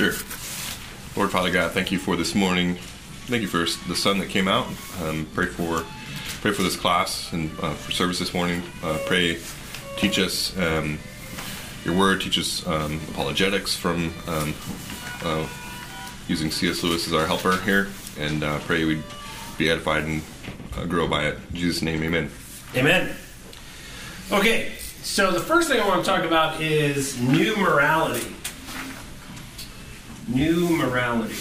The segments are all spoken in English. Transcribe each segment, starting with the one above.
Sure. Lord Father God, thank you for this morning. Thank you for the sun that came out. Um, pray for pray for this class and uh, for service this morning. Uh, pray, teach us um, your word. Teach us um, apologetics from um, uh, using C.S. Lewis as our helper here, and uh, pray we'd be edified and uh, grow by it. In Jesus' name, Amen. Amen. Okay, so the first thing I want to talk about is new morality. New morality.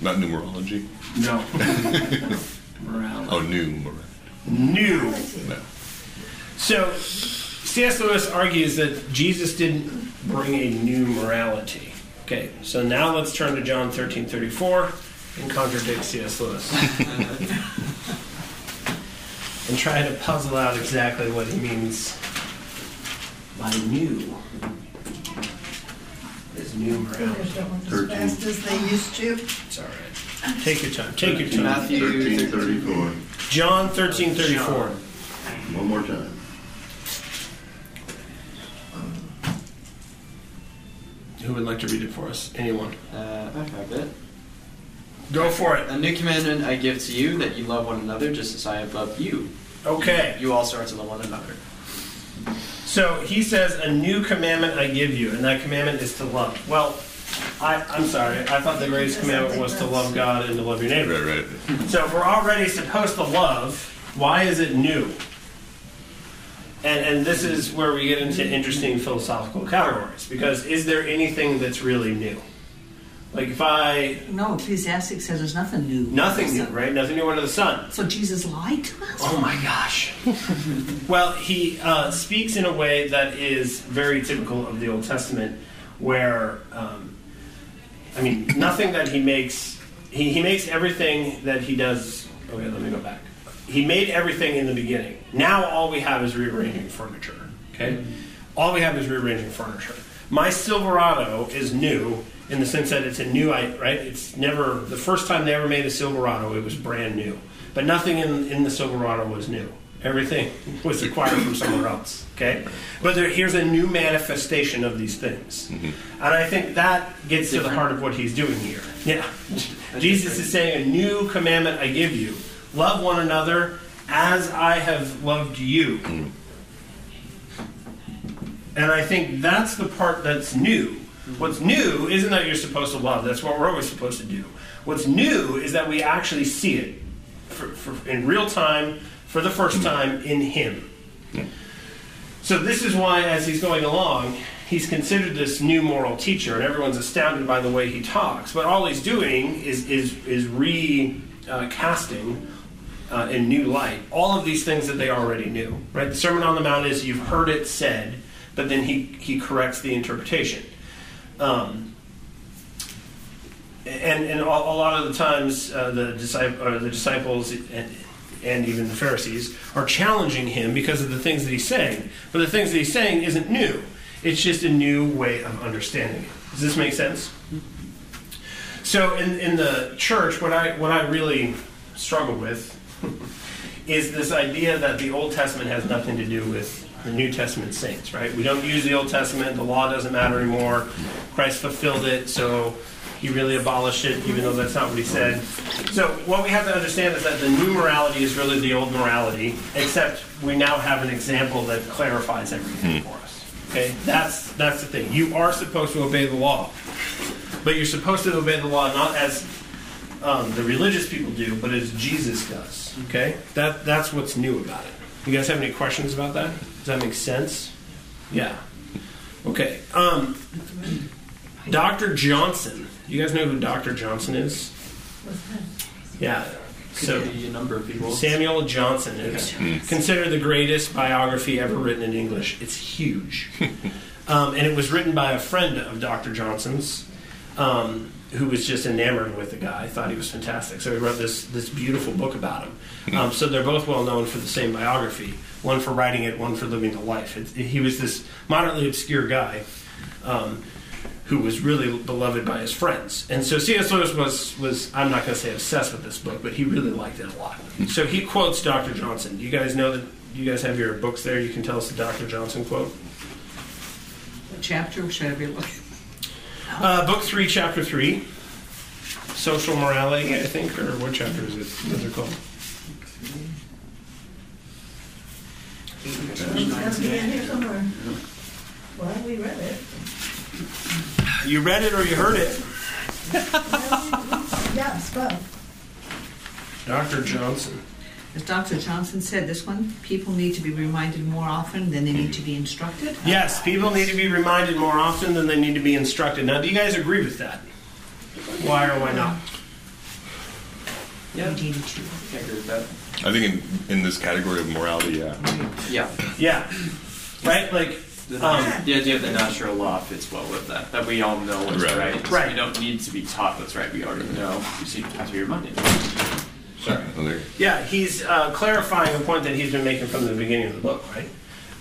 Not numerology. No. morality. Oh, new morality. New. No. So, C.S. Lewis argues that Jesus didn't bring a new morality. Okay, so now let's turn to John 13 34 and contradict C.S. Lewis. and try to puzzle out exactly what he means by new. What is new morality? As fast as they used to. It's all right. Take your time. Take your time. Matthew 1334. John 13 34. One more time. Who would like to read it for us? Anyone? Uh, I have it. Go for it. A new commandment I give to you that you love one another just as I have loved you. Okay. You also are to love one another. So he says, A new commandment I give you, and that commandment is to love. Well, I, I'm sorry. I thought the greatest commandment was to love God and to love your neighbor. Right, right. So if we're already supposed to love, why is it new? And, and this is where we get into interesting philosophical categories. Because is there anything that's really new? Like if I. No, Ecclesiastes says there's nothing new. Nothing new, right? Nothing new under the sun. So Jesus lied to us? Oh my gosh. well, he uh, speaks in a way that is very typical of the Old Testament, where, um, I mean, nothing that he makes, he, he makes everything that he does. Okay, let me go back. He made everything in the beginning. Now all we have is rearranging furniture. Okay? All we have is rearranging furniture. My Silverado is new in the sense that it's a new, right? It's never, the first time they ever made a Silverado, it was brand new. But nothing in, in the Silverado was new. Everything was acquired from somewhere else. Okay? But there, here's a new manifestation of these things. Mm-hmm. And I think that gets to the heart of what he's doing here. Yeah. Jesus is saying, A new commandment I give you love one another as I have loved you. Mm-hmm. And I think that's the part that's new. What's new isn't that you're supposed to love, that's what we're always supposed to do. What's new is that we actually see it for, for, in real time, for the first time, in Him. So, this is why, as he's going along, he's considered this new moral teacher, and everyone's astounded by the way he talks. But all he's doing is, is, is recasting uh, in new light all of these things that they already knew. Right? The Sermon on the Mount is you've heard it said, but then he, he corrects the interpretation. Um, and and a, a lot of the times, uh, the, discip- or the disciples and, and even the Pharisees are challenging him because of the things that he's saying. But the things that he's saying isn't new. It's just a new way of understanding it. Does this make sense? So in, in the church, what I what I really struggle with is this idea that the Old Testament has nothing to do with the New Testament saints, right? We don't use the Old Testament, the law doesn't matter anymore. Christ fulfilled it, so he really abolished it, even though that's not what he said. So what we have to understand is that the new morality is really the old morality, except we now have an example that clarifies everything for us. Okay? That's that's the thing. You are supposed to obey the law. But you're supposed to obey the law not as um, the religious people do, but as Jesus does. Okay, that that's what's new about it. You guys have any questions about that? Does that make sense? Yeah. Okay. Um, Dr. Johnson. You guys know who Dr. Johnson is? Yeah. So Could a number of people. Samuel Johnson is considered the greatest biography ever written in English. It's huge. um, and it was written by a friend of Dr. Johnson's um, who was just enamored with the guy, thought he was fantastic. So he wrote this, this beautiful book about him. Um, so they're both well known for the same biography one for writing it, one for living the life. It, he was this moderately obscure guy. Um, who was really beloved by his friends. And so C.S. Lewis was, was I'm not going to say obsessed with this book, but he really liked it a lot. So he quotes Dr. Johnson. Do you guys know that you guys have your books there? You can tell us the Dr. Johnson quote. What chapter should I be looking? Uh, book three, chapter three. Social morality, I think, or what chapter is it? What's it called? It's be in here somewhere. Well, we read it. You read it or you heard it? Yes, both. Dr. Johnson. As Dr. Johnson said, this one, people need to be reminded more often than they need to be instructed. Yes, people need to be reminded more often than they need to be instructed. Now, do you guys agree with that? Why or why not? Yeah, We needed. I agree with that. I think in, in this category of morality, yeah. Yeah. Yeah. Right? Like, The, um, the idea of the natural law fits well with that. That we all know what's Right. right. Right. We don't need to be taught what's right. We already know. You see, have to be reminded. Sorry. There. yeah, he's uh, clarifying a point that he's been making from the beginning of the book, right?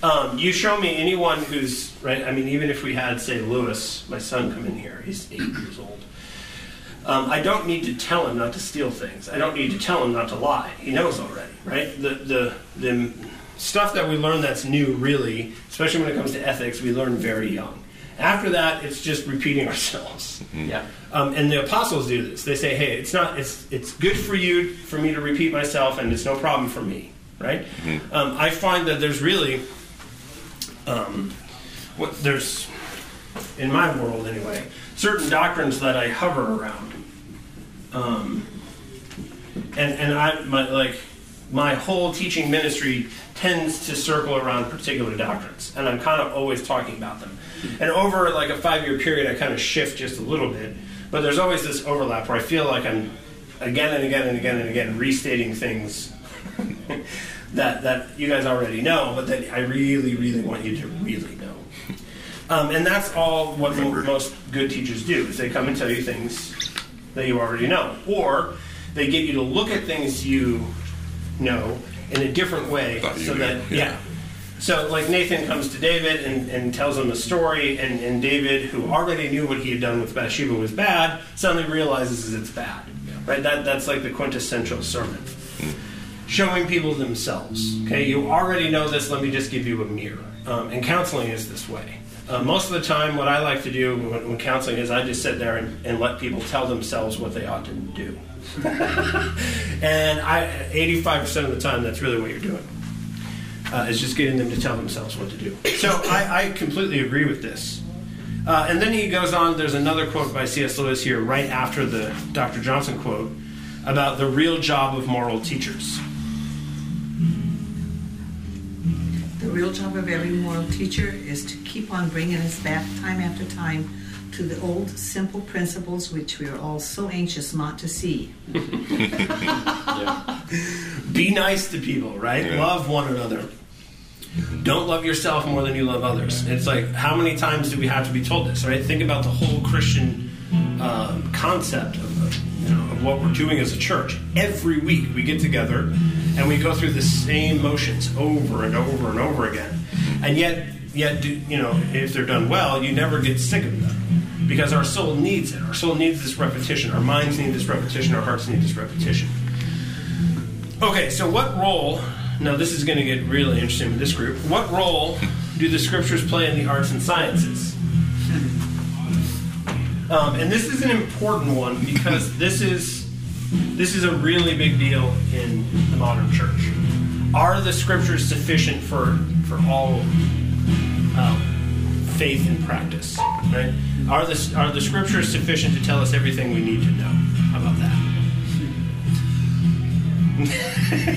Um, you show me anyone who's, right? I mean, even if we had, say, Lewis, my son, come in here, he's eight years old. Um, I don't need to tell him not to steal things. I don't need to tell him not to lie. He knows already, right? The, the, the stuff that we learn that's new, really, especially when it comes to ethics, we learn very young. After that, it's just repeating ourselves. Yeah. Um, and the apostles do this. They say, "Hey, it's not. It's it's good for you for me to repeat myself, and it's no problem for me." Right? Um, I find that there's really, um, what there's in my world anyway, certain doctrines that I hover around. Um, and and I my like my whole teaching ministry tends to circle around particular doctrines, and I'm kind of always talking about them. And over like a five year period, I kind of shift just a little bit, but there's always this overlap where I feel like I'm again and again and again and again restating things that that you guys already know, but that I really really want you to really know. Um, and that's all what mo- most good teachers do is they come and tell you things that you already know, or they get you to look at things you know in a different way, so knew, that yeah. yeah. So like Nathan comes to David and, and tells him a story, and, and David, who already knew what he had done with Bathsheba was bad, suddenly realizes it's bad. Right? That that's like the quintessential sermon. Showing people themselves. Okay, you already know this. Let me just give you a mirror. Um, and counseling is this way. Uh, most of the time, what I like to do when, when counseling is I just sit there and, and let people tell themselves what they ought to do. and I, 85% of the time, that's really what you're doing. Uh, is just getting them to tell themselves what to do. So I, I completely agree with this. Uh, and then he goes on, there's another quote by C.S. Lewis here, right after the Dr. Johnson quote, about the real job of moral teachers. Real job of every moral teacher is to keep on bringing us back time after time to the old simple principles which we are all so anxious not to see. Yeah. Be nice to people, right? Yeah. Love one another. Don't love yourself more than you love others. It's like, how many times do we have to be told this, right? Think about the whole Christian um, concept of, of, you know, of what we're doing as a church. Every week we get together and we go through the same motions over and over and over again. And yet, yet, do, you know, if they're done well, you never get sick of them because our soul needs it. Our soul needs this repetition. Our minds need this repetition. Our hearts need this repetition. Okay, so what role? Now, this is going to get really interesting with this group. What role do the scriptures play in the arts and sciences? Um, and this is an important one because this is this is a really big deal in the modern church. Are the scriptures sufficient for for all um, faith and practice? Right? Are the are the scriptures sufficient to tell us everything we need to know? How about that?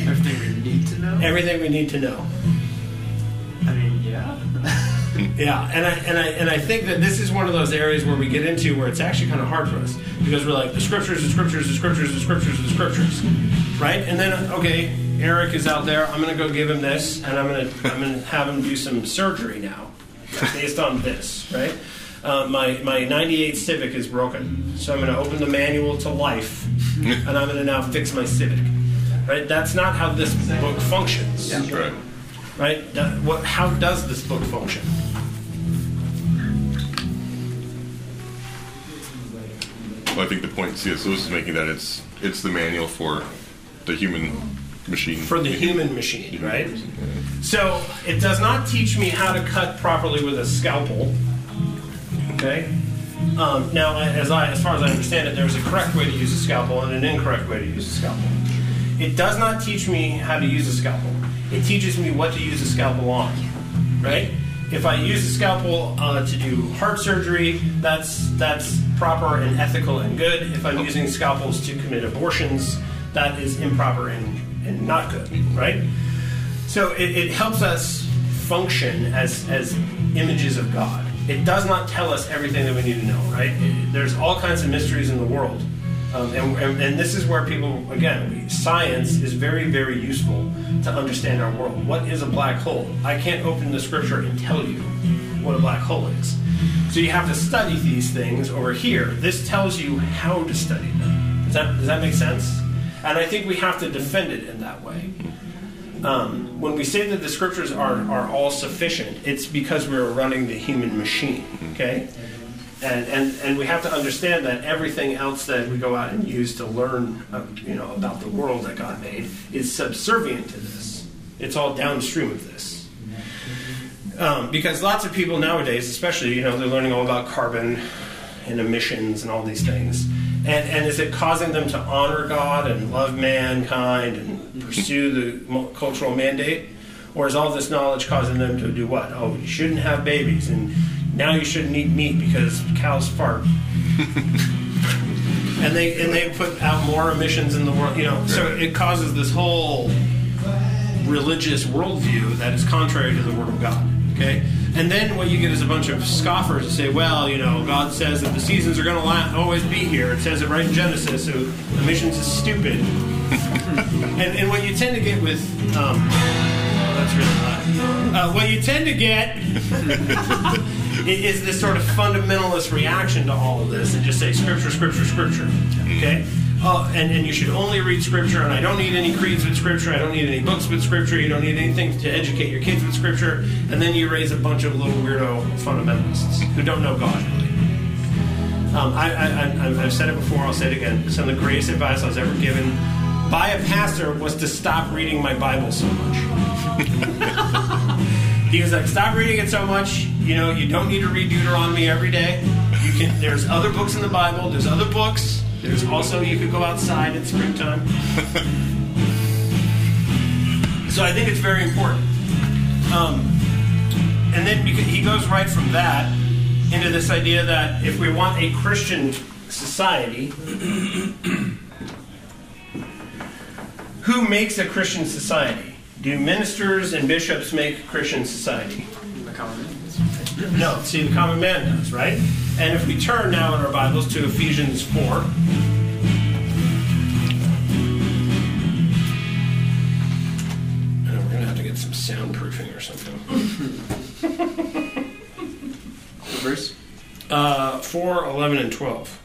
Everything we need to know. Everything we need to know. Yeah. Yeah, and I and I and I think that this is one of those areas where we get into where it's actually kind of hard for us because we're like the scriptures, the scriptures, the scriptures, the scriptures, the scriptures, right? And then okay, Eric is out there. I'm going to go give him this, and I'm going to I'm going to have him do some surgery now, based on this, right? Uh, my my '98 Civic is broken, so I'm going to open the manual to life, and I'm going to now fix my Civic. Right? That's not how this book functions Right. Right? What, how does this book function? Well, I think the point C.S. Lewis is making that it's it's the manual for the human machine. For the human machine, right? So it does not teach me how to cut properly with a scalpel. Okay? Um, now, as I, as far as I understand it, there's a correct way to use a scalpel and an incorrect way to use a scalpel. It does not teach me how to use a scalpel. It teaches me what to use a scalpel on. Right? If I use a scalpel uh, to do heart surgery, that's that's proper and ethical and good. If I'm using scalpels to commit abortions, that is improper and, and not good. Right? So it, it helps us function as as images of God. It does not tell us everything that we need to know. Right? It- there's all kinds of mysteries in the world. Um, and, and, and this is where people, again, we- science is very, very useful to understand our world. What is a black hole? I can't open the scripture and tell you what a black hole is. So you have to study these things over here. This tells you how to study them. Does that, does that make sense? And I think we have to defend it in that way. Um, when we say that the scriptures are, are all sufficient, it's because we're running the human machine. Okay? And, and and we have to understand that everything else that we go out and use to learn, uh, you know, about the world that God made is subservient to this. It's all downstream of this. Um, because lots of people nowadays, especially, you know, they're learning all about carbon and emissions and all these things. And, and is it causing them to honor God and love mankind and pursue the cultural mandate? Or is all this knowledge causing them to do what? Oh, you shouldn't have babies, and now you shouldn't eat meat because cows fart. and they and they put out more emissions in the world, you know. So it causes this whole religious worldview that is contrary to the Word of God. Okay, and then what you get is a bunch of scoffers who say, "Well, you know, God says that the seasons are going to always be here. It says it right in Genesis. So emissions is stupid." and, and what you tend to get with um, oh, that's really loud. Uh, what you tend to get is this sort of fundamentalist reaction to all of this and just say scripture, scripture, scripture. Okay? Oh, and, and you should only read scripture, and I don't need any creeds with scripture, I don't need any books with scripture, you don't need anything to educate your kids with scripture, and then you raise a bunch of little weirdo fundamentalists who don't know God. Um, I, I've said it before, I'll say it again. Some of the greatest advice I was ever given by a pastor was to stop reading my Bible so much. he was like, "Stop reading it so much. You know, you don't need to read Deuteronomy every day. You can. There's other books in the Bible. There's other books. There's also you could go outside in springtime. so I think it's very important. Um, and then beca- he goes right from that into this idea that if we want a Christian society, who makes a Christian society? Do ministers and bishops make a Christian society? The common man. No, see, the common man does, right? And if we turn now in our Bibles to Ephesians 4, I we're going to have to get some soundproofing or something. Verse. Uh, 4, 11, and 12.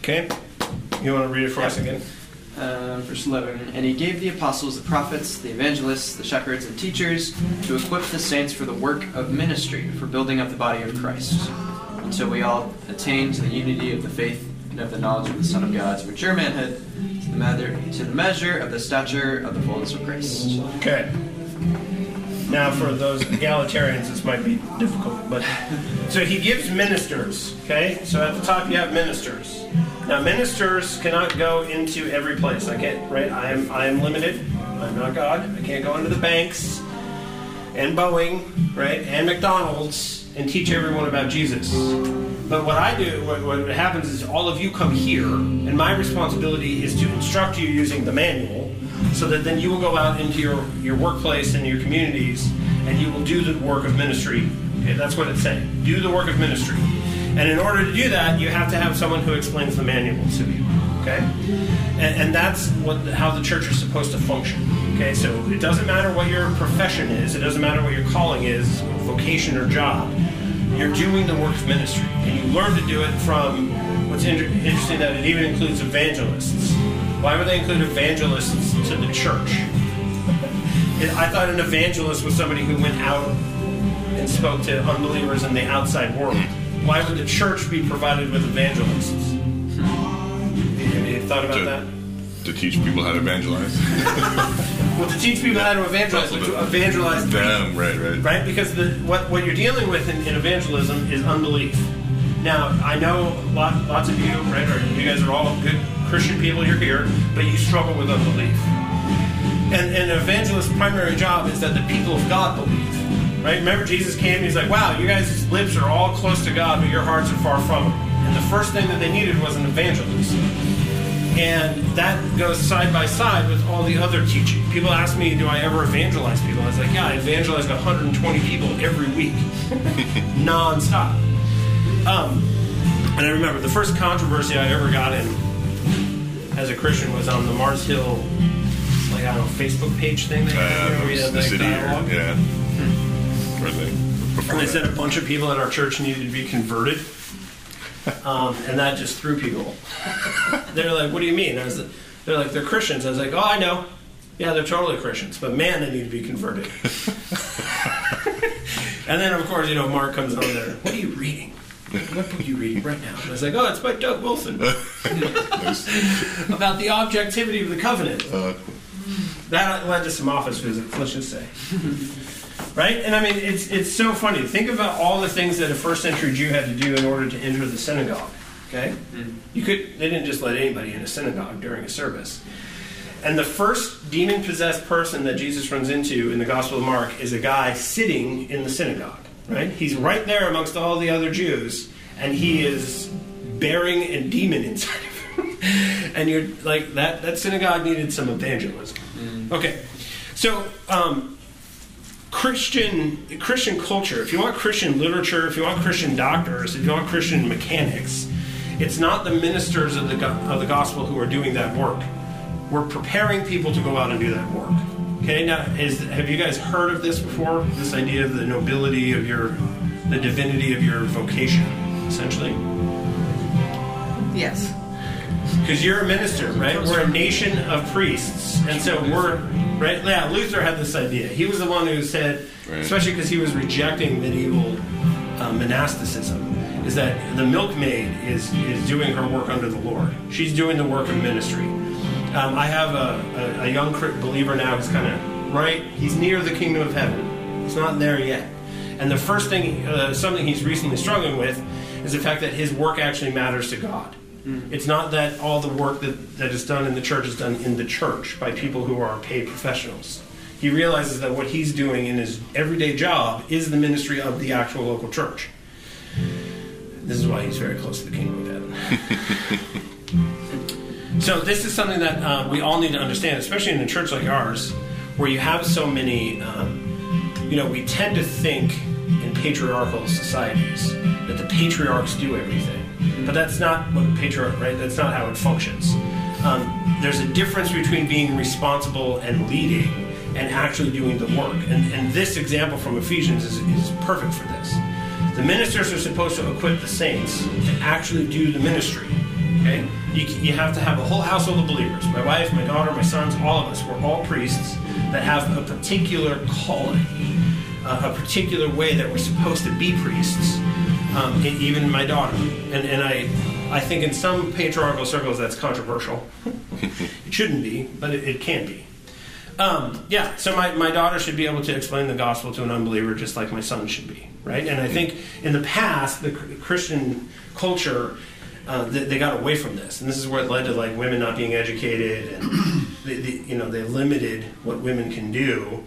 Okay? You want to read it for us again? Uh, verse 11. And he gave the apostles, the prophets, the evangelists, the shepherds, and teachers to equip the saints for the work of ministry, for building up the body of Christ, until we all attain to the unity of the faith and of the knowledge of the Son of God, to mature manhood, to the, measure, to the measure of the stature of the fullness of Christ. Okay. Now, for those egalitarians, this might be difficult, but so he gives ministers. Okay, so at the top you have ministers. Now, ministers cannot go into every place. I can't. Right? I am. I am limited. I'm not God. I can't go into the banks and Boeing, right, and McDonald's and teach everyone about Jesus. But what I do, what, what happens is all of you come here, and my responsibility is to instruct you using the manual, so that then you will go out into your, your workplace and your communities, and you will do the work of ministry. Okay, that's what it's saying. Do the work of ministry. And in order to do that, you have to have someone who explains the manual to you. Okay? And, and that's what how the church is supposed to function. Okay, so it doesn't matter what your profession is, it doesn't matter what your calling is, vocation or job. You're doing the work of ministry, and you learn to do it from. What's inter- interesting that it even includes evangelists. Why would they include evangelists to the church? It- I thought an evangelist was somebody who went out and spoke to unbelievers in the outside world. Why would the church be provided with evangelists? Have you thought about To- that? to teach people how to evangelize. Well, to teach people how to evangelize, but to evangelize Them, right, right. right? Because the, what, what you're dealing with in, in evangelism is unbelief. Now, I know lot, lots of you, right, or you guys are all good Christian people, you're here, but you struggle with unbelief. And, and an evangelist's primary job is that the people of God believe. Right? Remember, Jesus came and he's like, wow, you guys' lips are all close to God, but your hearts are far from Him. And the first thing that they needed was an evangelist. And that goes side by side with all the other teaching. People ask me, do I ever evangelize people? I was like, yeah, I evangelized 120 people every week, nonstop. Um, and I remember the first controversy I ever got in as a Christian was on the Mars Hill, like, I don't know, Facebook page thing. They had, Uh, had, the like, city, or, dialogue. yeah. Or before And they that. said a bunch of people at our church needed to be converted. Um, and that just threw people. They're like, what do you mean? I was, they're like, they're Christians. I was like, oh, I know. Yeah, they're totally Christians. But man, they need to be converted. and then, of course, you know, Mark comes on there. What are you reading? What book are you reading right now? And I was like, oh, it's by Doug Wilson. About the objectivity of the covenant. Uh, That led to some office visits, let's just say. Right? And I mean, it's, it's so funny. Think about all the things that a first century Jew had to do in order to enter the synagogue. Okay? You could, they didn't just let anybody in a synagogue during a service. And the first demon possessed person that Jesus runs into in the Gospel of Mark is a guy sitting in the synagogue. Right? He's right there amongst all the other Jews, and he is bearing a demon inside of him. and you're like, that, that synagogue needed some evangelism. Okay. So, um, Christian Christian culture, if you want Christian literature, if you want Christian doctors, if you want Christian mechanics, it's not the ministers of the, of the gospel who are doing that work. We're preparing people to go out and do that work. Okay, now is have you guys heard of this before? This idea of the nobility of your, the divinity of your vocation, essentially. Yes. Because you're a minister, right? We're a nation of priests, and so we're right. Yeah, Luther had this idea. He was the one who said, Right. especially because he was rejecting medieval uh, monasticism, is that the milkmaid is is doing her work under the Lord. She's doing the work of ministry. Um, I have a, a, a young believer now who's kind of right. He's near the kingdom of heaven. He's not there yet. And the first thing, uh, something he's recently struggling with, is the fact that his work actually matters to God. It's not that all the work that, that is done in the church is done in the church by people who are paid professionals. He realizes that what he's doing in his everyday job is the ministry of the actual local church. This is why he's very close to the kingdom of heaven. so this is something that uh, we all need to understand, especially in a church like ours, where you have so many. Um, you know, we tend to think in patriarchal societies that the patriarchs do everything, but that's not what patriarch, right? That's not how it functions. Um, there's a difference between being responsible and leading and actually doing the work. And, and this example from Ephesians is, is perfect for this. The ministers are supposed to equip the saints to actually do the ministry. Okay? You, you have to have a whole household of believers. My wife, my daughter, my sons, all of us. We're all priests that have a particular calling, uh, a particular way that we're supposed to be priests. Um, even my daughter, and and I, I think in some patriarchal circles that's controversial. it shouldn't be, but it, it can be. Um, yeah, so my, my daughter should be able to explain the gospel to an unbeliever just like my son should be, right? And I think in the past, the Christian culture, uh, they, they got away from this, and this is where it led to like women not being educated, and you know they limited what women can do,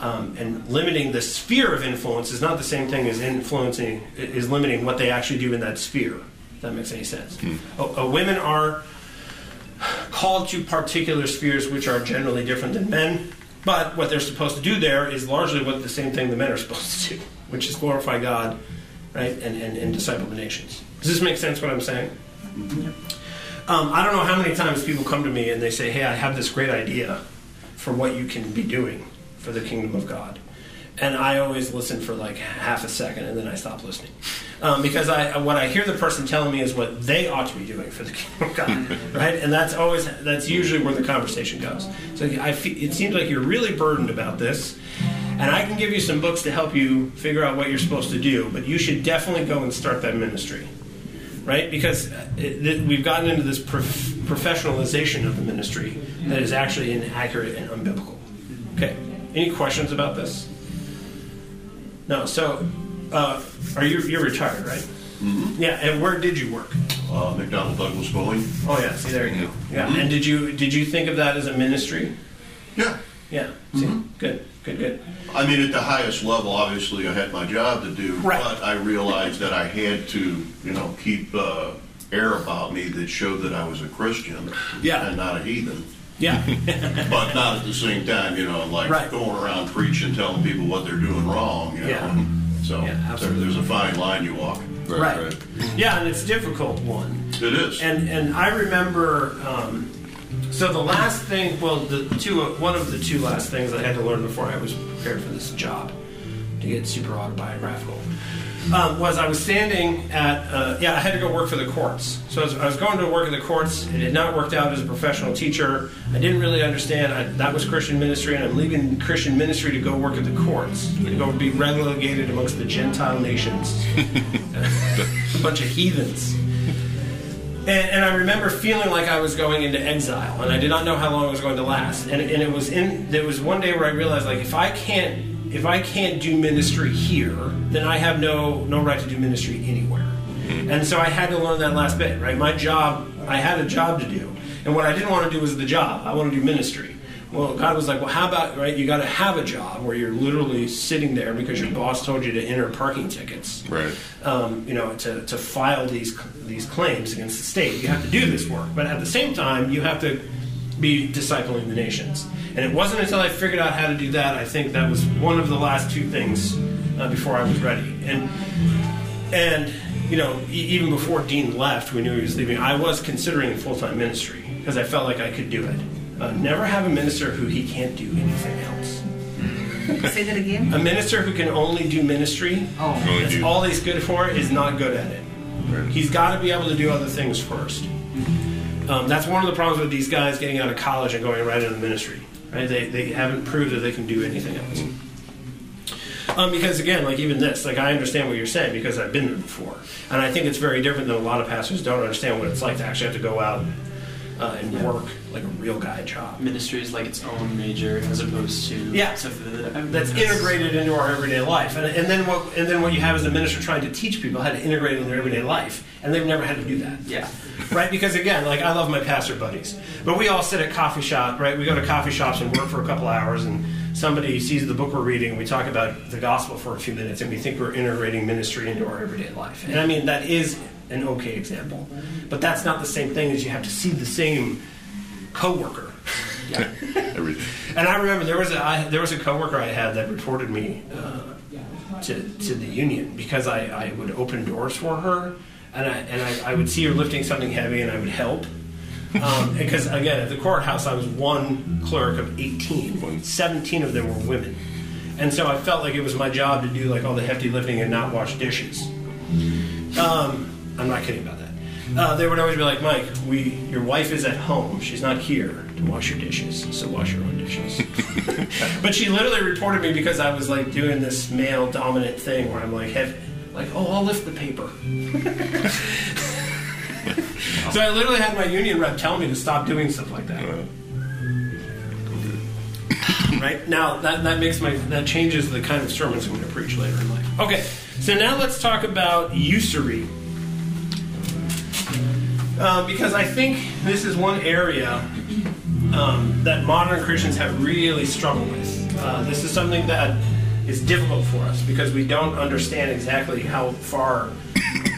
um, and limiting the sphere of influence is not the same thing as influencing is limiting what they actually do in that sphere. If that makes any sense. Oh, uh, women are called to particular spheres which are generally different than men, but what they're supposed to do there is largely what the same thing the men are supposed to do, which is glorify God, right, and, and, and disciple the nations. Does this make sense what I'm saying? Um, I don't know how many times people come to me and they say, hey, I have this great idea for what you can be doing for the kingdom of God. And I always listen for like half a second and then I stop listening. Um, because I, what I hear the person telling me is what they ought to be doing for the kingdom of God, right? And that's always that's usually where the conversation goes. So I fe it seems like you're really burdened about this, and I can give you some books to help you figure out what you're supposed to do. But you should definitely go and start that ministry. right? Because uh, it, we've gotten into this prof- professionalization of the ministry that is actually inaccurate and unbiblical. Any questions about this? No. So, uh, are you you're retired, right? Mm-hmm. Yeah. And where did you work? Uh, McDonnell Douglas Boeing. Oh yeah. See, there you go. Yeah. And did you did you think of that as a ministry? Yeah. Yeah. See? Good. Good. Good. I mean, at the highest level, obviously, I had my job to do, Right. but I realized that I had to, you know, keep uh, air about me that showed that I was a Christian Yeah. and not a heathen. Yeah. But not at the same time, you know, like Right. going around preaching, telling people what they're doing wrong. You Yeah. Know? So Yeah, there, absolutely. there's a fine line you walk. right. Yeah, and it's a difficult one. It is. And and I remember. Um, so the last thing, well, the two, one of the two last things I had to learn before I was prepared for this job to get super autobiographical um, was I was standing at, uh, yeah, I had to go work for the courts. So I was, I was going to work in the courts. It had not worked out as a professional teacher. I didn't really understand I, that was Christian ministry, and I'm leaving Christian ministry to go work at the courts, to go be relegated amongst the Gentile nations, a bunch of heathens. And, and I remember feeling like I was going into exile, and I did not know how long it was going to last. And, and it was in there was one day where I realized like if I can't if I can't do ministry here, then I have no no right to do ministry anywhere. And so I had to learn that last bit, right? My job, I had a job to do, and what I didn't want to do was the job. I want to do ministry. Well, God was like, well, how about right? You got to have a job where you're literally sitting there because your boss told you to enter parking tickets Right. um, you know, to, to file these these claims against the state. You have to do this work, but at the same time, you have to be discipling the nations. And it wasn't until I figured out how to do that. I think that was one of the last two things uh, before I was ready. And and you know, e- even before Dean left, we knew he was leaving. I was considering full time ministry because I felt like I could do it. Uh, never have a minister who he can't do anything else. Say that again. A minister who can only do ministry Oh, Only that's do- all he's good for is not good at it. He's got to be able to do other things first. Um, that's one of the problems with these guys getting out of college and going right into the ministry. Right? They, they haven't proved that they can do anything else. Um, because again, like even this, like I understand what you're saying because I've been there before, and I think it's very different than a lot of pastors don't understand what it's like to actually have to go out uh, and work like a real guy job. Ministry is like its own major as opposed to Yeah. I mean, that's integrated into our everyday life. And, and then what and then what you have is a minister trying to teach people how to integrate in their everyday life, and they've never had to do that. Yeah. Right? Because again, like I love my pastor buddies, but we all sit at coffee shop, right? We go to coffee shops and work for a couple hours, and somebody sees the book we're reading, and we talk about the gospel for a few minutes, and we think we're integrating ministry into our everyday life. And I mean that is an okay example, but that's not the same thing as you have to see the same coworker. Yeah. And I remember there was a I, there was a coworker I had that reported me uh, to to the union because I, I would open doors for her, and I and I, I would see her lifting something heavy, and I would help. Um, because again, at the courthouse, I was one clerk of 18. 17 of them were women, and so I felt like it was my job to do like all the hefty lifting and not wash dishes. Um, I'm not kidding about that. Uh, they would always be like, Mike, we, your wife is at home. She's not here to wash your dishes, so wash your own dishes. but she literally reported me because I was like doing this male dominant thing where I'm like, have, like, oh, I'll lift the paper. so I literally had my union rep tell me to stop doing stuff like that. Right now, that, that makes my that changes the kind of sermons I'm going to preach later in life. Okay, so now let's talk about usury, uh, because I think this is one area um, that modern Christians have really struggled with. Uh, this is something that is difficult for us because we don't understand exactly how far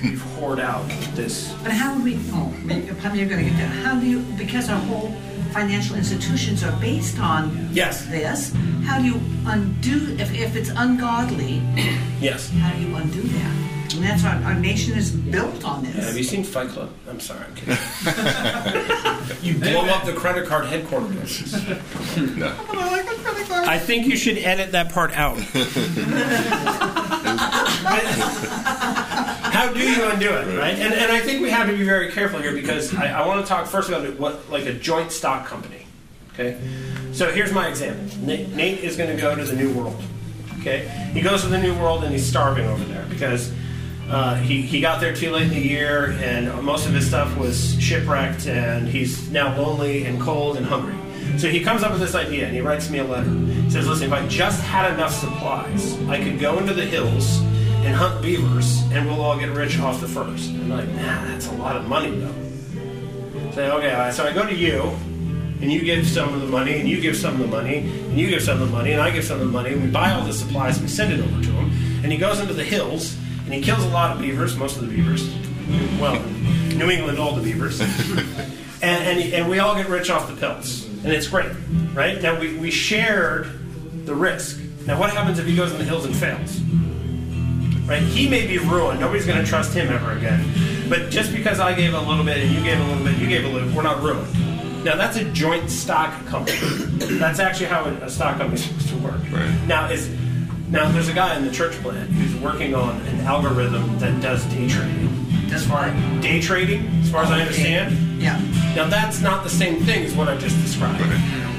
we've hoard out this. But how do we, oh, probably you're going to get there. How do you, because our whole financial institutions are based on Yes. this, how do you undo, if, if it's ungodly, Yes. how do you undo that? And that's our, our nation is built on this. Have you seen Fight Club? I'm sorry, I'm kidding. you blow up the credit card headquarters. no. I think you should edit that part out. How do you undo it, right? And, and I think we have to be very careful here because I, I want to talk first about what like a joint stock company. Okay, so here's my example. Nate, Nate is going to go to the New World. Okay, he goes to the New World and he's starving over there because uh, he, he got there too late in the year, and most of his stuff was shipwrecked, and he's now lonely and cold and hungry. So he comes up with this idea, and he writes me a letter. He says, "Listen, if I just had enough supplies, I could go into the hills and hunt beavers, and we'll all get rich off the furs." And I'm like, "Nah, that's a lot of money, though." Say, okay, so I go to you, and you give some of the money, and you give some of the money, and you give some of the money, and I give some of the money, and we buy all the supplies, and we send it over to him, and he goes into the hills, and he kills a lot of beavers, most of the beavers. Well, New England, all the beavers. and, and, and we all get rich off the pelts. And it's great, right? Now, we, we shared the risk. Now, what happens if he goes in the hills and fails? Right? He may be ruined. Nobody's going to trust him ever again. But just because I gave a little bit and you gave a little bit, you gave a little, we're not ruined. Now, that's a joint stock company. that's actually how a, stock company is supposed to work. Right. Now, is now there's a guy in the church plant who's working on an algorithm that does day trading. Does what? Day trading, as far as I understand. Yeah. Now that's not the same thing as what I just described,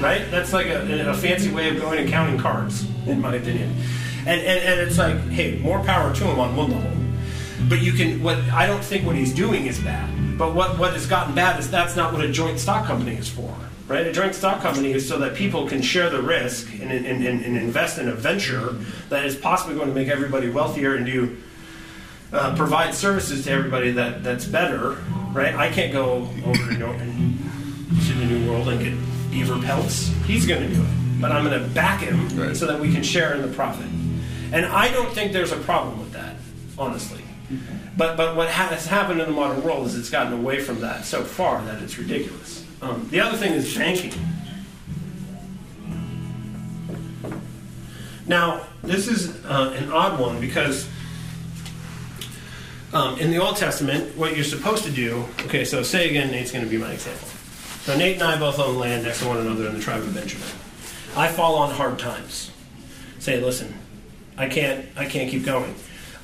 right? That's like a, a fancy way of going and counting cards, in my opinion. And, and and it's like, hey, more power to him on one level. But you can what I don't think what he's doing is bad. But what what has gotten bad is that's not what a joint stock company is for, right? A joint stock company is so that people can share the risk and, and, and, invest in a venture that is possibly going to make everybody wealthier and do uh, provide services to everybody that, that's better, right? I can't go over to, Nor- to the New World and get beaver pelts. He's going to do it, but I'm going to back him Right. so that we can share in the profit. And I don't think there's a problem with that, honestly. But but what has happened in the modern world is it's gotten away from that so far that it's ridiculous. Um, the other thing is banking. Now this is uh, an odd one because um, in the Old Testament, what you're supposed to do, okay, so say again, Nate's going to be my example. So Nate and I both own land next to one another in the tribe of Benjamin. I fall on hard times. Say, listen, I can't, I can't keep going.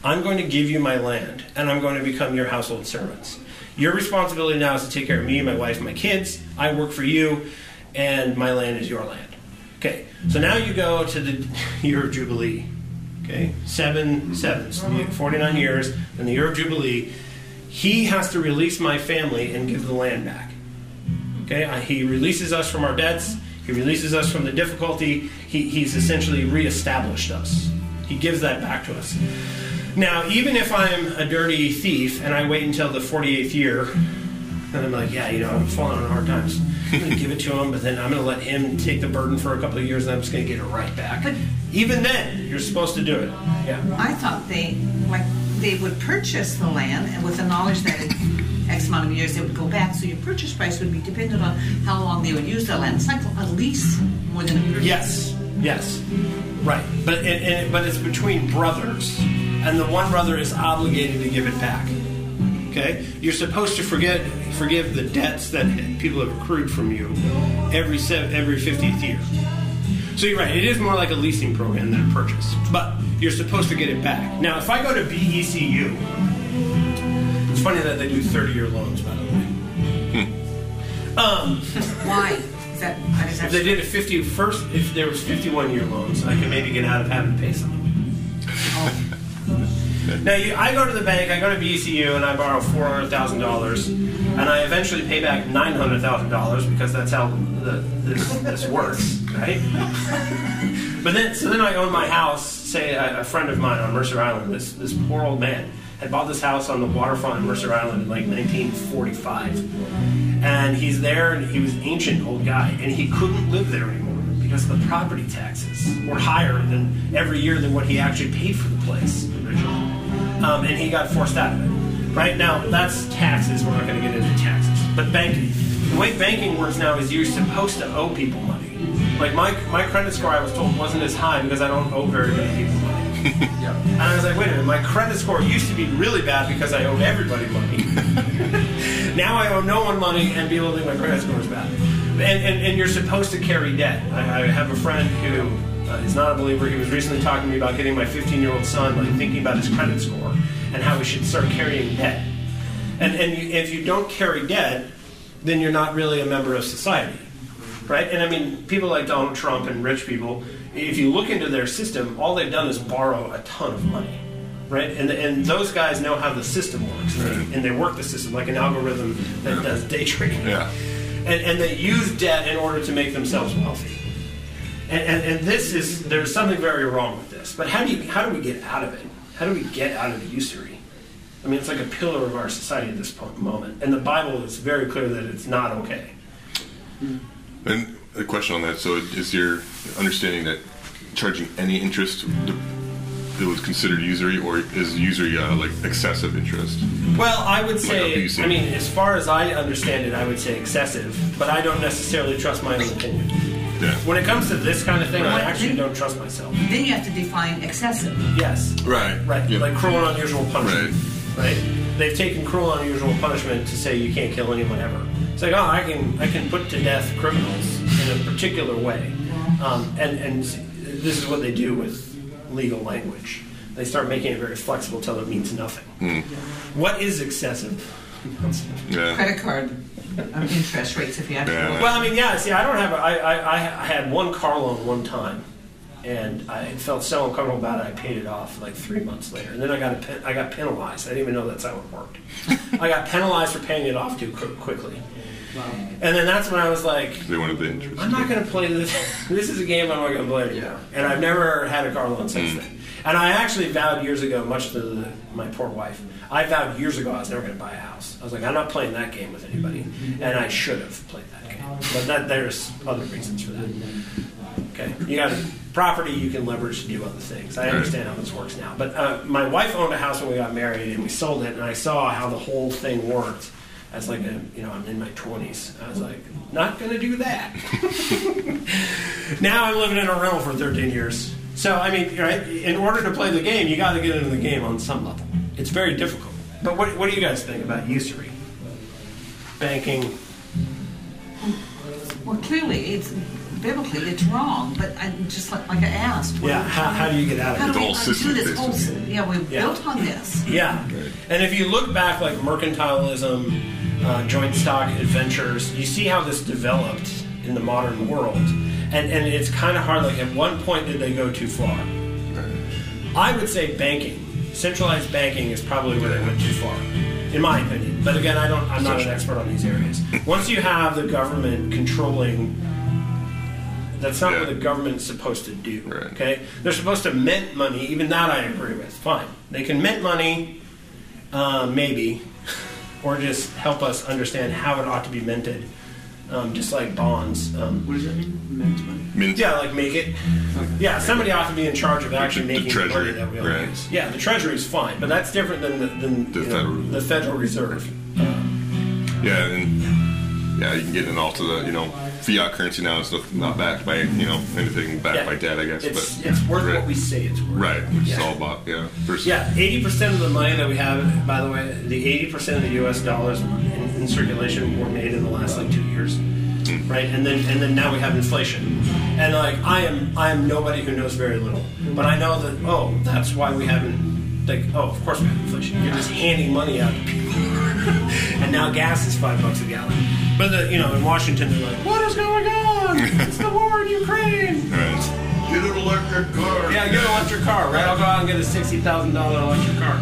I'm going to give you my land, and I'm going to become your household servants. Your responsibility now is to take care of me, my wife, my kids. I work for you, and my land is your land. Okay, so now you go to the year of Jubilee. Okay, seven sevens, 49 years, and the year of Jubilee, he has to release my family and give the land back. Okay, uh, he releases us from our debts, he releases us from the difficulty, he, he's essentially reestablished us. He gives that back to us. Now, even if I'm a dirty thief and I wait until the 48th year, and I'm like, yeah, you know, I'm falling on hard times. I'm going to give it to him, but then I'm going to let him take the burden for a couple of years, and I'm just going to get it right back. But- even then, you're supposed to do it. Yeah. I thought they, like, they would purchase the land and with the knowledge that in X amount of years they would go back, so your purchase price would be dependent on how long they would use the land. It's like a lease more than a purchase. Yes, yes, right. But and, and, but it's between brothers, and the one brother is obligated to give it back. Okay, you're supposed to forget forgive the debts that people have accrued from you every every fiftieth year. So you're right. It is more like a leasing program than a purchase, but you're supposed to get it back. Now, if I go to BECU, it's funny that they do 30 year loans, by the way. Um, Why? Is that, that if they did a 50 first, if there was 51 year loans, I could maybe get out of having to pay something. Now, you, I go to the bank, I go to BCU, and I borrow four hundred thousand dollars, and I eventually pay back nine hundred thousand dollars because that's how the, this, this works, right? but then, so then I own my house. Say a, a friend of mine on Mercer Island, this this poor old man had bought this house on the waterfront in Mercer Island in like 1945, and he's there, and he was an ancient old guy, and he couldn't live there anymore because the property taxes were higher than every year than what he actually paid for the place um, and he got forced out of it. Right now, that's taxes. We're not going to get into taxes, but banking. The way banking works now is you're supposed to owe people money. Like my my credit score, I was told wasn't as high because I don't owe very many people money. And I was like, wait a minute, my credit score used to be really bad because I owed everybody money. now I owe no one money, and people think my credit score is bad. And, and, and you're supposed to carry debt. I, I have a friend who uh, is not a believer. He was recently talking to me about getting my 15 year old son, like thinking about his credit score and how he should start carrying debt. And, and you, if you don't carry debt, then you're not really a member of society. Right? And I mean, people like Donald Trump and rich people, if you look into their system, all they've done is borrow a ton of money. right? And and those guys know how the system works, and, Right. they, and they work the system like an algorithm that does day trading. Yeah. And, and they use debt in order to make themselves wealthy. And, and, and this is there's something very wrong with this. But how do you how do we get out of it? How do we get out of the usury? I mean, it's like a pillar of our society at this moment, and the Bible is very clear that it's not okay. And a question on that. So, is your understanding that charging any interest it was considered usury, or is usury uh, like excessive interest? Well, I would say, abusing. I mean, as far as I understand it, I would say excessive, but I don't necessarily trust my own opinion. Yeah. When it comes to this kind of thing, I actually don't trust myself. Then you have to define excessive. Yes. Right. Right. Yeah. Like cruel and unusual punishment. Right. right. They've taken cruel and unusual punishment to say you can't kill anyone ever. It's like, oh, I can I can put to death criminals in a particular way, um, and and this is what they do with legal language. They start making it very flexible till it means nothing. What is excessive? Yeah. Credit card um, interest rates, if you have to. Yeah. look. Well, I mean, yeah. See, I don't have. A, I, I I had one car loan one time, and I felt so uncomfortable about it. I paid it off like three months later, and then I got a pen, I got penalized. I didn't even know that's how it worked. I got penalized for paying it off too qu- quickly, and then that's when I was like, They wanted the interest. I'm not going to play this. this is a game I'm not going to play anymore. And I've never had a car loan since then. And I actually vowed years ago, much to the, my poor wife, I vowed years ago I was never going to buy a house. I was like, I'm not playing that game with anybody. And I should have played that game. But that, there's other reasons for that. Okay, you got property you can leverage to do other things. I understand how this works now. But uh, my wife owned a house when we got married, and we sold it, and I saw how the whole thing worked. As like a, you know, I'm in my 20s. I was like, not going to do that. now I'm living in a rental for 13 years. So I mean, right? In order to play the game, you got to get into the game on some level. It's very difficult. But what, what do you guys think about usury, banking? Well, clearly, it's biblically it's wrong. But I just like, like I asked. Yeah, are how- how do you get out of how it? do we whole undo this whole? basically. Yeah, we Yeah. built on this. Yeah. And if you look back, like mercantilism, uh, joint stock adventures, you see how this developed in the modern world. And, and it's kind of hard. Like, at one point, did they go too far? I would say banking, centralized banking, is probably where they went too far, in my opinion. But again, I don't. I'm not an expert on these areas. Once you have the government controlling, that's not Yeah. what the government's supposed to do. Right. Okay, they're supposed to mint money. Even that, I agree with. Fine, they can mint money, uh, maybe, or just help us understand how it ought to be minted, um, just like bonds. Um, What does that mean? Mint money. Mint. yeah, like make it. Yeah, somebody ought to be in charge of actually The- the making the money that we all right. use. Yeah, the treasury is fine, but that's different than the, than The you know, Federal- the Federal Reserve. Yeah, and yeah, you can get in all to the you know fiat currency now is not backed by you know anything backed Yeah. by debt, I guess. It's but it's worth right. what we say it's worth. Right, which is all about yeah. Versus, Yeah, eighty percent of the money that we have, by the way, the eighty percent of the U.S. dollars in, in circulation were made in the last like two years, hmm. right? And then and then now we have inflation, and like I am I am nobody who knows very little, but I know that oh that's why we haven't like oh of course we have inflation. You're just handing money out to people, and now gas is five bucks a gallon. But the, you know in Washington they're like what is going on? it's the war in Ukraine. Right. Get an electric car. Yeah, get an electric car, right? I'll go out and get a sixty thousand dollar electric car.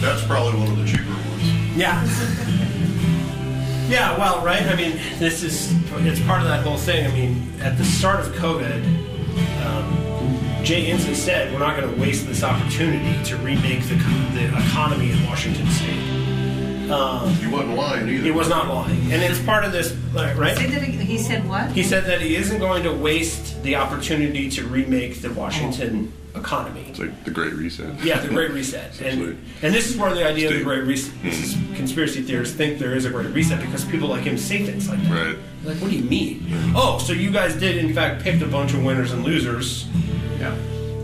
That's probably one of the cheaper ones. Yeah. Yeah, well, right? I mean, this is, it's part of that whole thing. I mean, at the start of COVID, um, Jay Inslee said, we're not going to waste this opportunity to remake the, the economy in Washington state. Um, He wasn't lying either. he was not lying. And it's part of this, right? Say that again. He said what? He said that he isn't going to waste the opportunity to remake the Washington economy. It's like the Great Reset. Yeah, the Great Reset. Essentially. And, and this is where the idea of the Great Reset, this is conspiracy theorists think there is a Great Reset because people like him say things like that. Right. Like, what do you mean? Oh, so you guys did, in fact, pick a bunch of winners and losers. Yeah.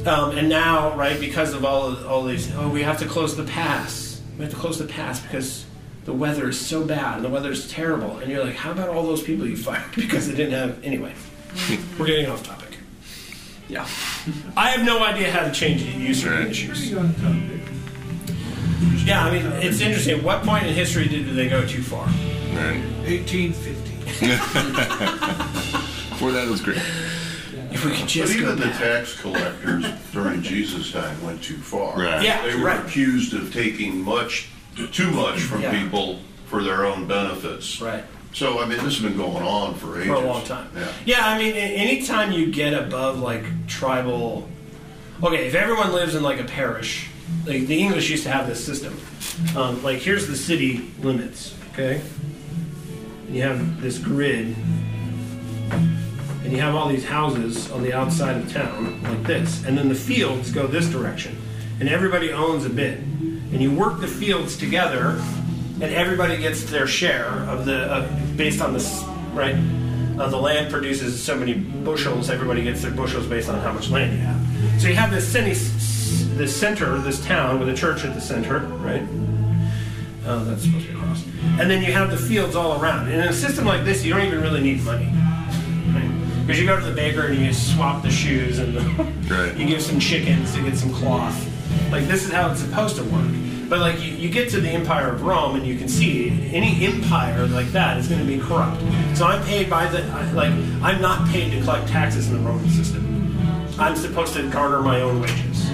Um, and now, right, because of all of, all these, oh, we have to close the pass. We have to close the pass because the weather is so bad and the weather is terrible. And you're like, how about all those people you fired because they didn't have. Anyway, mm-hmm. we're getting off topic. Yeah. I have no idea how to change the user Right. issues. Yeah, I mean, it's interesting. At what point in history did they go too far? Right. 1850. Before that, it was great. If we could just go even the tax collectors during Jesus' time went too far. Right. Yeah, They were right. accused of taking much, too much from Yeah. people for their own benefits. Right. So, I mean, this has been going on for ages. for a long time. Yeah. Yeah, I mean, a- anytime you get above like tribal, okay, if everyone lives in like a parish, like the English used to have this system. Um, like here's the city limits, okay, and you have this grid, and you have all these houses on the outside of town like this, and then the fields go this direction, and everybody owns a bit, and you work the fields together and everybody gets their share of the uh, based on this right. Uh, the land produces so many bushels. Everybody gets their bushels based on how much land you have. So you have this this center, this town with a church at the center, right? Oh, that's supposed to be across. And then you have the fields all around. And in a system like this, you don't even really need money. Right? Because you go to the baker and you swap the shoes and the, Right. you give some chickens to get some cloth. Like this is how it's supposed to work. But like you, you get to the Empire of Rome and you can see any empire like that is going to be corrupt. So I'm paid by the like I'm not paid to collect taxes in the Roman system. I'm supposed to garner my own wages.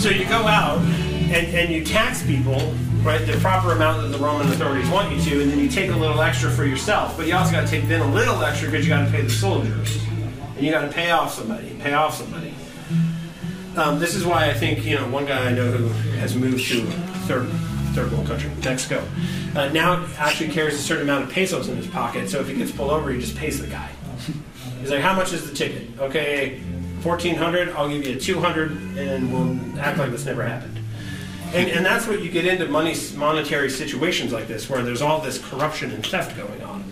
So you go out and, and you tax people, right, the proper amount that the Roman authorities want you to, and then you take a little extra for yourself. But you also got to take then a little extra because you got to pay the soldiers, and you got to pay off somebody, pay off somebody. Um, this is why I think you know one guy I know who has moved to third third world country, Mexico, uh, now actually carries a certain amount of pesos in his pocket. So if he gets pulled over, he just pays the guy. He's like, "How much is the ticket?" Okay, fourteen hundred. I'll give you two hundred, and we'll act like this never happened. And, and that's what you get into money monetary situations like this, where there's all this corruption and theft going on.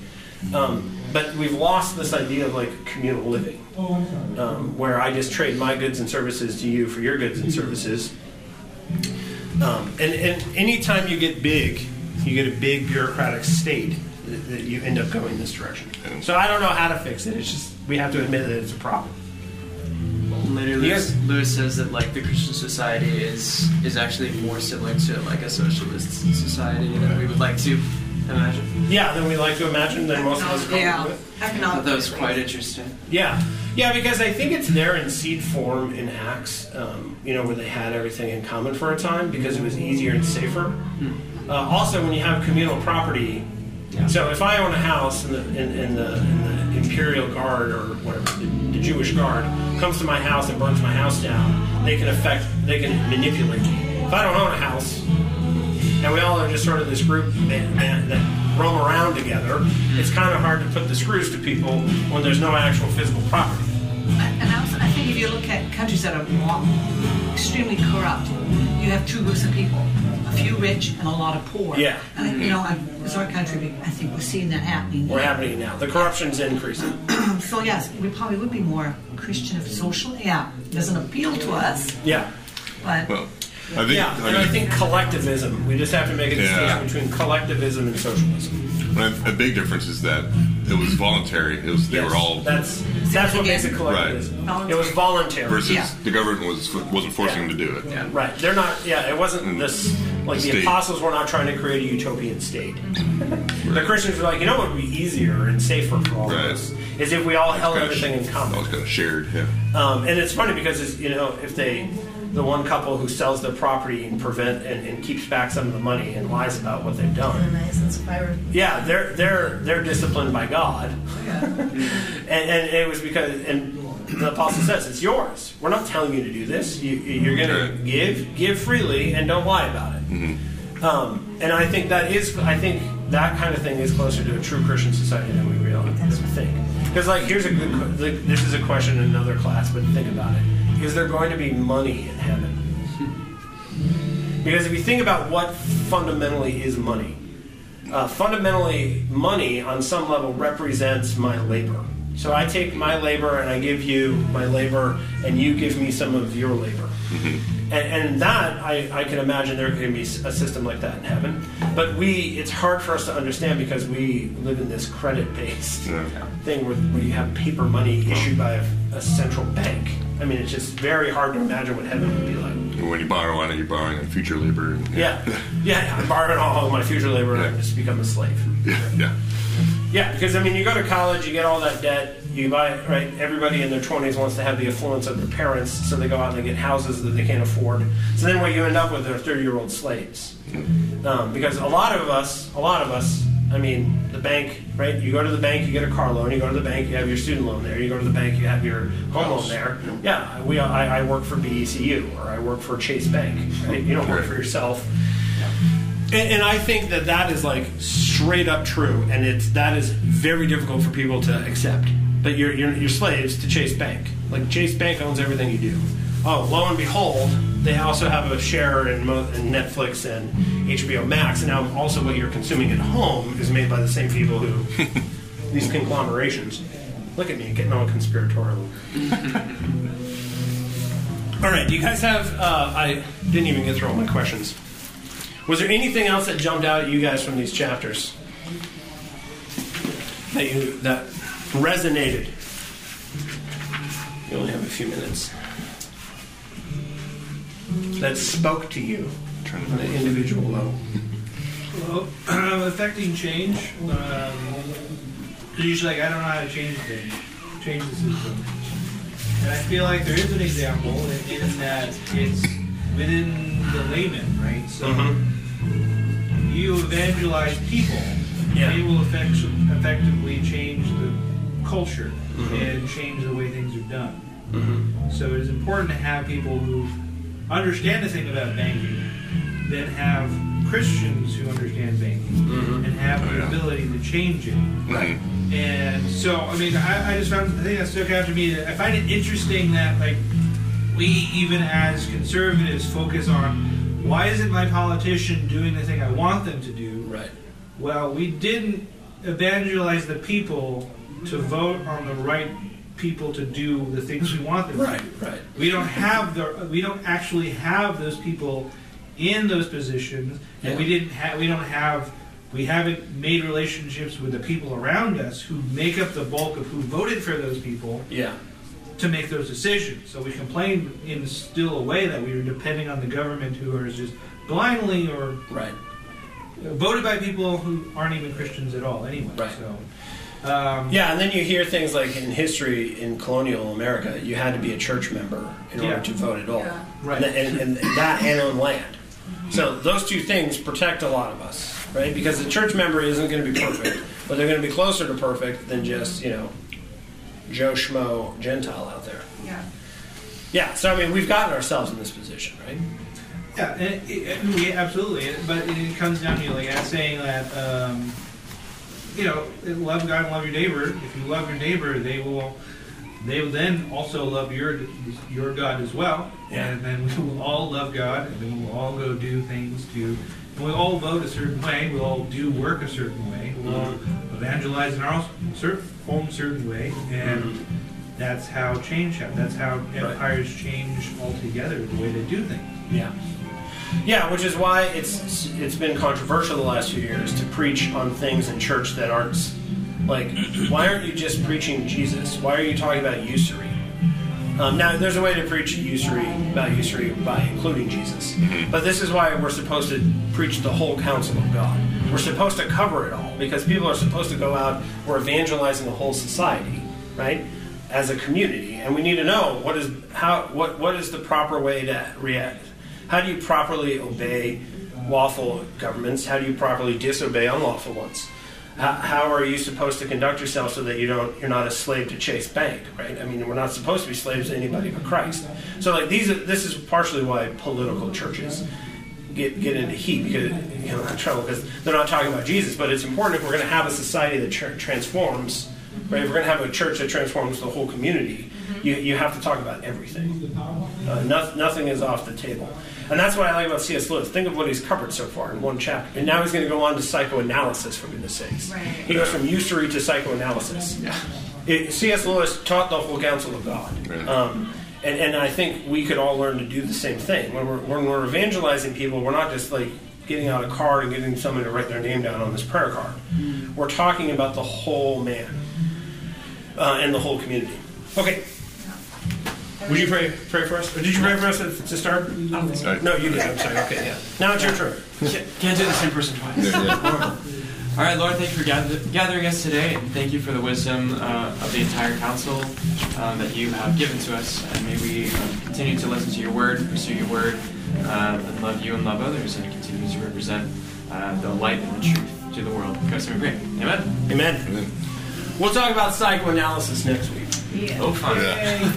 Um, but we've lost this idea of like communal living, um, where I just trade my goods and services to you for your goods and services. Um, and, and anytime you get big, you get a big bureaucratic state, that, that you end up going this direction. So I don't know how to fix it. It's just we have to admit that it's a problem. Later, You Lewis, guys- Lewis says that like the Christian society is is actually more similar to like a socialist society than we would like to imagine. Yeah, then we like to imagine that most of us go Yeah, with. Economic. that was quite interesting. Yeah, yeah, because I think it's there in seed form in Acts, um, you know, where they had everything in common for a time because it was easier and safer. Uh, also, when you have communal property, so if I own a house and the, and, and the, and the Imperial Guard or whatever, the, the Jewish Guard comes to my house and burns my house down, they can affect, they can manipulate me. If I don't own a house, and we all are just sort of this group that, that, that roam around together, it's kind of hard to put the screws to people when there's no actual physical property. And I, also, I think if you look at countries that are more extremely corrupt, you have two groups of people: a few rich and a lot of poor. Yeah. And you know, in it's our country. I think we're seeing that happening. We're happening now. The corruption's increasing. So yes, we probably would be more Christian if social. Yeah, doesn't appeal to us, Yeah. but Well, I think, Yeah, and I think collectivism. We just have to make a Yeah. distinction between collectivism and socialism. a, a big difference is that it was voluntary. It was they Yes, were all That's that's what makes it collectivism. Right. It was voluntary. versus Yeah. the government was wasn't forcing Yeah. them to do it. Yeah. Right. They're not. Yeah. It wasn't Mm. this. Like The the apostles were not trying to create a utopian state. The Christians were like, you know what would be easier and safer for all Right. of us is if we all held Kinda everything in sh- common. All kind of shared. Yeah. Um, and it's funny because it's, you know if they, the one couple who sells their property and prevent and, and keeps back some of the money and lies about what they've done. Yeah, they're they're they're disciplined by God, and, and it was because and the apostle says it's yours. We're not telling you to do this. You, you're going to give give freely and don't lie about it. Um, and I think that is I think that kind of thing is closer to a true Christian society than we realize than we think. Because like here's a good like, this is a question in another class, but think about it: Is there going to be money in heaven? Because if you think about what fundamentally is money, uh, fundamentally, money on some level represents my labor. So I take my labor and I give you my labor, and you give me some of your labor. And, and that, I, I can imagine there can be a system like that in heaven. But we, it's hard for us to understand because we live in this credit based Yeah. thing where, where you have paper money issued by a, a central bank. I mean, it's just very hard to imagine what heaven would be like. When you borrow on it, you're borrowing on future labor. And, Yeah, yeah, I'm borrowing all of my future labor and I Yeah. just become a slave. yeah. Yeah. Yeah, because I mean, you go to college, you get all that debt, You buy right. Everybody in their twenties wants to have the affluence of their parents, so they go out and they get houses that they can't afford. So then what you end up with are thirty-year-old slaves. Um, because a lot of us, a lot of us, I mean, the bank, right? You go to the bank, you get a car loan. You go to the bank, you have your student loan there. You go to the bank, you have your home loan there. Yeah, we. I, I work for BECU or I work for Chase Bank. Right? You don't work for yourself. And, and I think that that is like straight up true, and it's that is very difficult for people to accept. But you're, you're you're slaves to Chase Bank. Like Chase Bank owns everything you do. Oh, lo and behold, they also have a share in, Mo- in Netflix and HBO Max, and now also what you're consuming at home is made by the same people who these conglomerations. Look at me getting all conspiratorial. all right, do you guys have? Uh, I didn't even get through all my questions. Was there anything else that jumped out at you guys from these chapters that you that resonated? You only have a few minutes. That spoke to you on an individual level. Well, um, affecting change. Um, usually, like, I don't know how to change things, change the system. And I feel like there is an example in, in that it's within the layman, right? So mm-hmm. you evangelize people, Yeah. they will effect, effectively change the culture mm-hmm. and change the way things are done. Mm-hmm. So it is important to have people who understand the thing about banking, then have Christians who understand banking, mm-hmm. and have the oh, ability to change it. Right. And so, I mean, I, I just found the thing that stuck out to me. That I find it interesting that like we, even as conservatives, focus on why isn't my politician doing the thing I want them to do? Right. Well, we didn't evangelize the people to vote on the right people to do the things we want them Right. to do. Right. We don't have the we don't actually have those people in those positions, and we didn't have we don't have we haven't made relationships with the people around us who make up the bulk of who voted for those people Yeah. to make those decisions. So we complain in still a way that we are depending on the government who are just blindly or Right. voted by people who aren't even Christians at all anyway. Right. So, um, Yeah, and then you hear things like in history in colonial America, you had to be a church member in order to vote at all. Yeah. Right. And, and, and that and own land. So those two things protect a lot of us, right? Because the church member isn't going to be perfect, but they're going to be closer to perfect than just, you know, Joe Schmo Gentile out there. Yeah. Yeah, so I mean, we've gotten ourselves in this position, right? Yeah, and it, it, we absolutely. But it comes down to like as saying that um, you know, love God and love your neighbor. If you love your neighbor, they will. They will then also love your your God as well, Yeah. and then we will all love God, and then we'll all go do things to. And we'll all vote a certain way. We'll all do work a certain way. We'll all mm-hmm. evangelize in our own certain own certain way, and mm-hmm. that's how change happens. That's how empires change altogether. The way they do things. Yeah. Yeah, which is why it's it's been controversial the last few years to preach on things in church that aren't like why aren't you just preaching Jesus? Why are you talking about usury? Um, now, there's a way to preach usury about usury by including Jesus, but this is why we're supposed to preach the whole counsel of God. We're supposed to cover it all because people are supposed to go out. We're evangelizing the whole society, right? As a community, and we need to know what is how what what is the proper way to react. How do you properly obey lawful governments? How do you properly disobey unlawful ones? How, how are you supposed to conduct yourself so that you don't you're not a slave to Chase Bank, right? I mean, we're not supposed to be slaves to anybody but Christ. So, like these, are, this is partially why political churches get get into heat because you know trouble because they're not talking about Jesus. But it's important if we're going to have a society that tra- transforms, right? If we're going to have a church that transforms the whole community, you, you have to talk about everything. Uh, no, nothing is off the table. And that's what I like about C.S. Lewis. Think of what he's covered so far in one chapter. And now he's going to go on to psychoanalysis, for goodness sakes. Right. He goes from usury to psychoanalysis. It- C.S. Lewis taught the whole counsel of God. Right. Um, and, and I think we could all learn to do the same thing. When we're, when we're evangelizing people, we're not just like getting out a card and getting someone to write their name down on this prayer card. We're talking about the whole man uh, and the whole community. Okay. Would you pray pray for us? Or did you pray for us to to start? Sorry. No, you did. I'm sorry. Okay, yeah. Now it's your turn. Can't do the same person twice. Yeah, yeah. All right, Lord, thank you for gather- gathering us today, and thank you for the wisdom uh, of the entire counsel um, that you have given to us. And may we um, continue to listen to your word, pursue your word, uh, and love you and love others, and continue to represent uh, the light and the truth to the world. In Christ, we pray. Amen. Amen. We'll talk about psychoanalysis next week. Oh, fun. Yeah.